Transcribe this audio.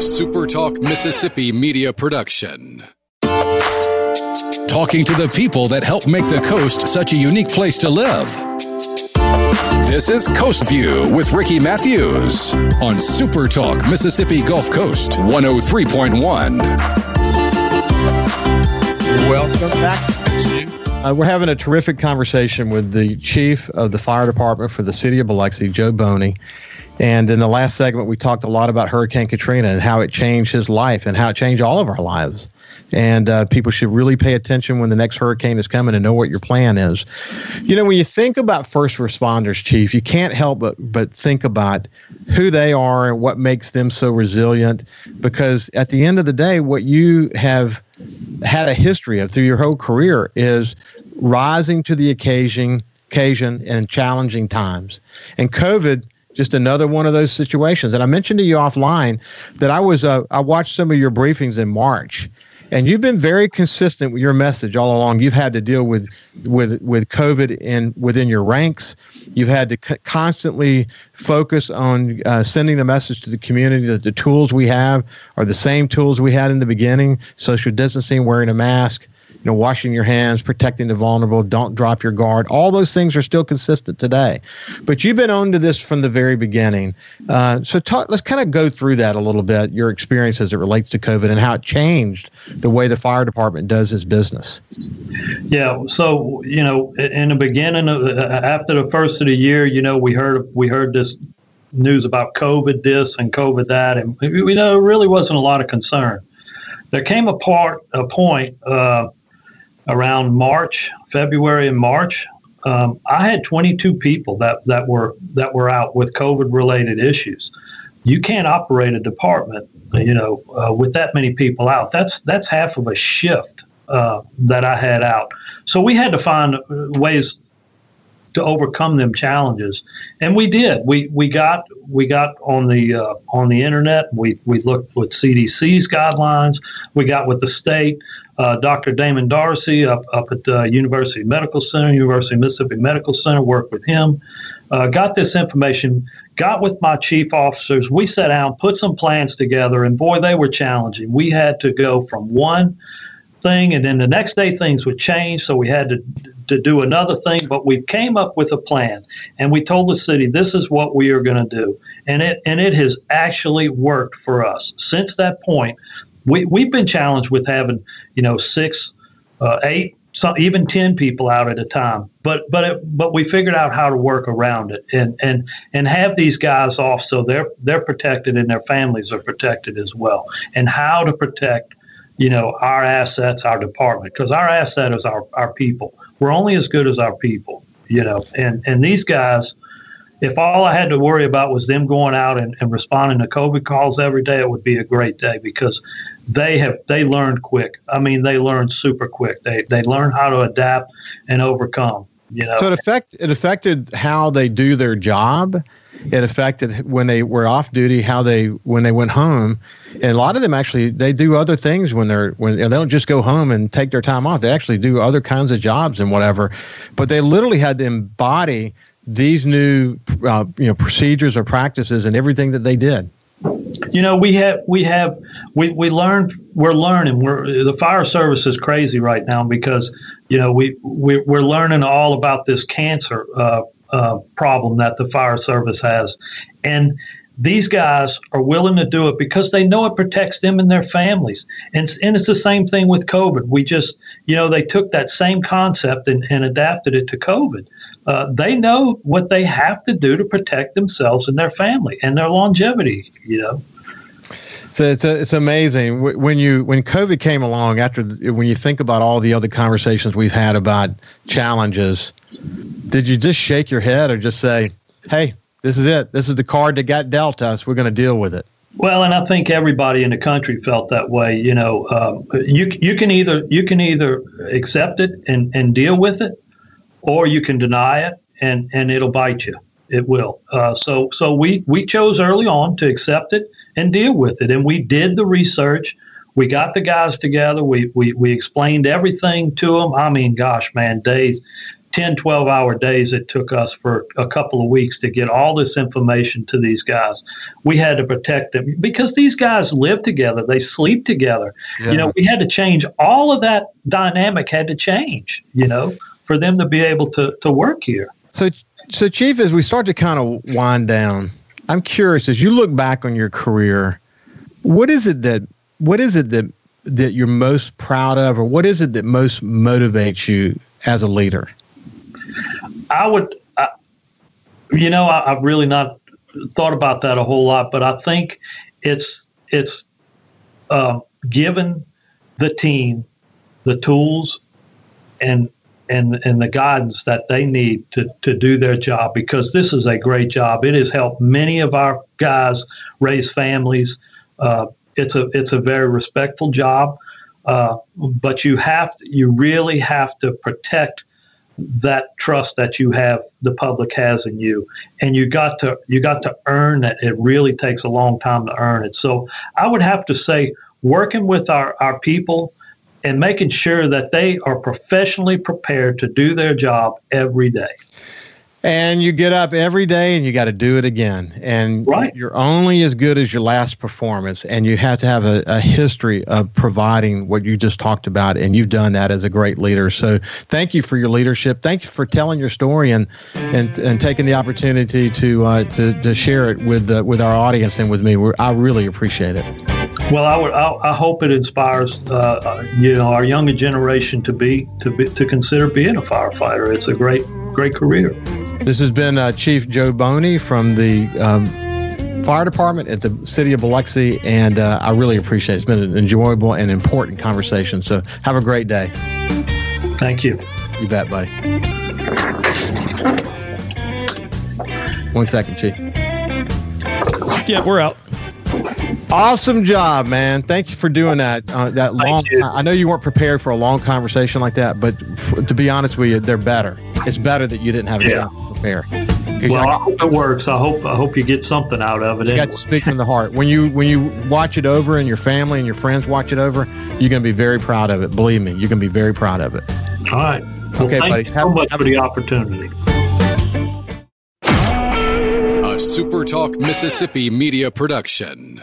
SuperTalk Mississippi media production. Talking to the people that help make the coast such a unique place to live. This is Coast View with Ricky Mathews on SuperTalk Mississippi Gulf Coast 103.1. Welcome back. Uh, we're having a terrific conversation with the chief of the fire department for the city of Biloxi, Joe Boney. And in the last segment, we talked a lot about Hurricane Katrina and how it changed his life and how it changed all of our lives. And uh, people should really pay attention when the next hurricane is coming and know what your plan is. You know, when you think about first responders, Chief, you can't help but, but think about who they are and what makes them so resilient. Because at the end of the day, what you have had a history of through your whole career is rising to the occasion, occasion in challenging times. And COVID just another one of those situations. And I mentioned to you offline that I was uh, I watched some of your briefings in March, and you've been very consistent with your message all along. You've had to deal with with with COVID in within your ranks. You've had to c- constantly focus on uh, sending the message to the community that the tools we have are the same tools we had in the beginning: social distancing, wearing a mask, know, washing your hands, protecting the vulnerable, don't drop your guard. All those things are still consistent today. But you've been on to this from the very beginning. Uh, so talk, let's kind of go through that a little bit, your experience as it relates to COVID and how it changed the way the fire department does its business. Yeah. So, you know, in the beginning, of, uh, after the first of the year, you know, we heard, we heard this news about COVID this and COVID that, and we know it really wasn't a lot of concern. There came a part, a point, uh, around March, February and March, um, I had 22 people that, that were that were out with COVID related issues. You can't operate a department, you know, uh, with that many people out. That's that's half of a shift uh, that I had out. So we had to find ways to overcome them challenges, and we did. We we got we got on the uh, on the internet. We we looked with CDC's guidelines. We got with the state uh, Dr. Damon Darsey up, up at the University Medical Center, University of Mississippi Medical Center, worked with him. Uh, got this information, got with my chief officers. We sat down, put some plans together, and boy, they were challenging. We had to go from one thing, and then the next day things would change, so we had to to do another thing. But we came up with a plan, and we told the city this is what we are going to do, and it and it has actually worked for us since that point we we've been challenged with having you know six, uh, eight, some even ten people out at a time. But but it, but we figured out how to work around it and and and have these guys off so they're they're protected and their families are protected as well. And how to protect you know our assets, our department because our asset is our our people. We're only as good as our people. You know, and and these guys if all I had to worry about was them going out and, and, responding to COVID calls every day, it would be a great day because they have they learned quick. I mean, they learned super quick. They they learn how to adapt and overcome. You know, so it affect it affected how they do their job. It affected when they were off duty, how they when they went home, and a lot of them actually they do other things when they're when they don't just go home and take their time off. They actually do other kinds of jobs and whatever, but they literally had to embody these new uh, you know procedures or practices and everything that they did. You know we have we have we we learned we're learning. We're the fire service is crazy right now because you know we, we we're learning all about this cancer uh, uh, problem that the fire service has. And these guys are willing to do it because they know it protects them and their families. And, and it's the same thing with COVID. We just, you know, they took that same concept and, and adapted it to COVID uh, they know what they have to do to protect themselves and their family and their longevity. You know. So it's a, it's amazing when you when COVID came along after when you think about all the other conversations we've had about challenges, did you just shake your head or just say, "Hey, this is it. This is the card that got dealt us. We're going to deal with it." Well, and I think everybody in the country felt that way. You know, um, you you can either you can either accept it and, and deal with it, or you can deny it and and it'll bite you. It will. Uh, so so we we chose early on to accept it and deal with it, and we did the research. We got the guys together. We we we explained everything to them. I mean, gosh, man, days 10, 12 hour days it took us for a couple of weeks to get all this information to these guys. We had to protect them because these guys live together, they sleep together. Yeah. You know, we had to change all of that dynamic had to change, you know, for them to be able to, to work here. So, so Chief, as we start to kind of wind down, I'm curious as you look back on your career, what is it that what is it that that you're most proud of, or what is it that most motivates you as a leader? I would, I, you know, I, have really not thought about that a whole lot, but I think it's it's uh, given the team the tools and and and the guidance that they need to to do their job because this is a great job. It has helped many of our guys raise families. Uh, it's a it's a very respectful job, uh, but you have to, you really have to protect that trust that you have the public has in you. And you got to you got to earn it it really takes a long time to earn it. So i would have to say working with our, our people and making sure that they are professionally prepared to do their job every day and you get up every day and you got to do it again. And right. you're only as good as your last performance. And you have to have a, a, history of providing what you just talked about. And you've done that as a great leader. So thank you for your leadership. Thanks for telling your story and and, and taking the opportunity to uh, to, to share it with uh, with our audience and with me. We're, I really appreciate it. Well, I would. I, I hope it inspires, uh, uh you know, our younger generation to be to be to consider being a firefighter. It's a great, great career. This has been uh, Chief Joe Boney from the um, fire department at the city of Biloxi, and uh, I really appreciate it. It's been an enjoyable and important conversation. So have a great day. Thank you. You bet, buddy. One second, Chief. Yeah, we're out. Awesome job, man! Thank you for doing that. Uh, that long. I know you weren't prepared for a long conversation like that, but for, to be honest with you, they're better. It's better that you didn't have a yeah fair. Well, I hope it works. I hope I hope you get something out of it. You got to speak from the heart. When you when you watch it over and your family and your friends watch it over, you're going to be very proud of it. Believe me, you're going to be very proud of it. All right. Well, okay, thank buddy. you so have, much have, for the opportunity. A SuperTalk Mississippi media production.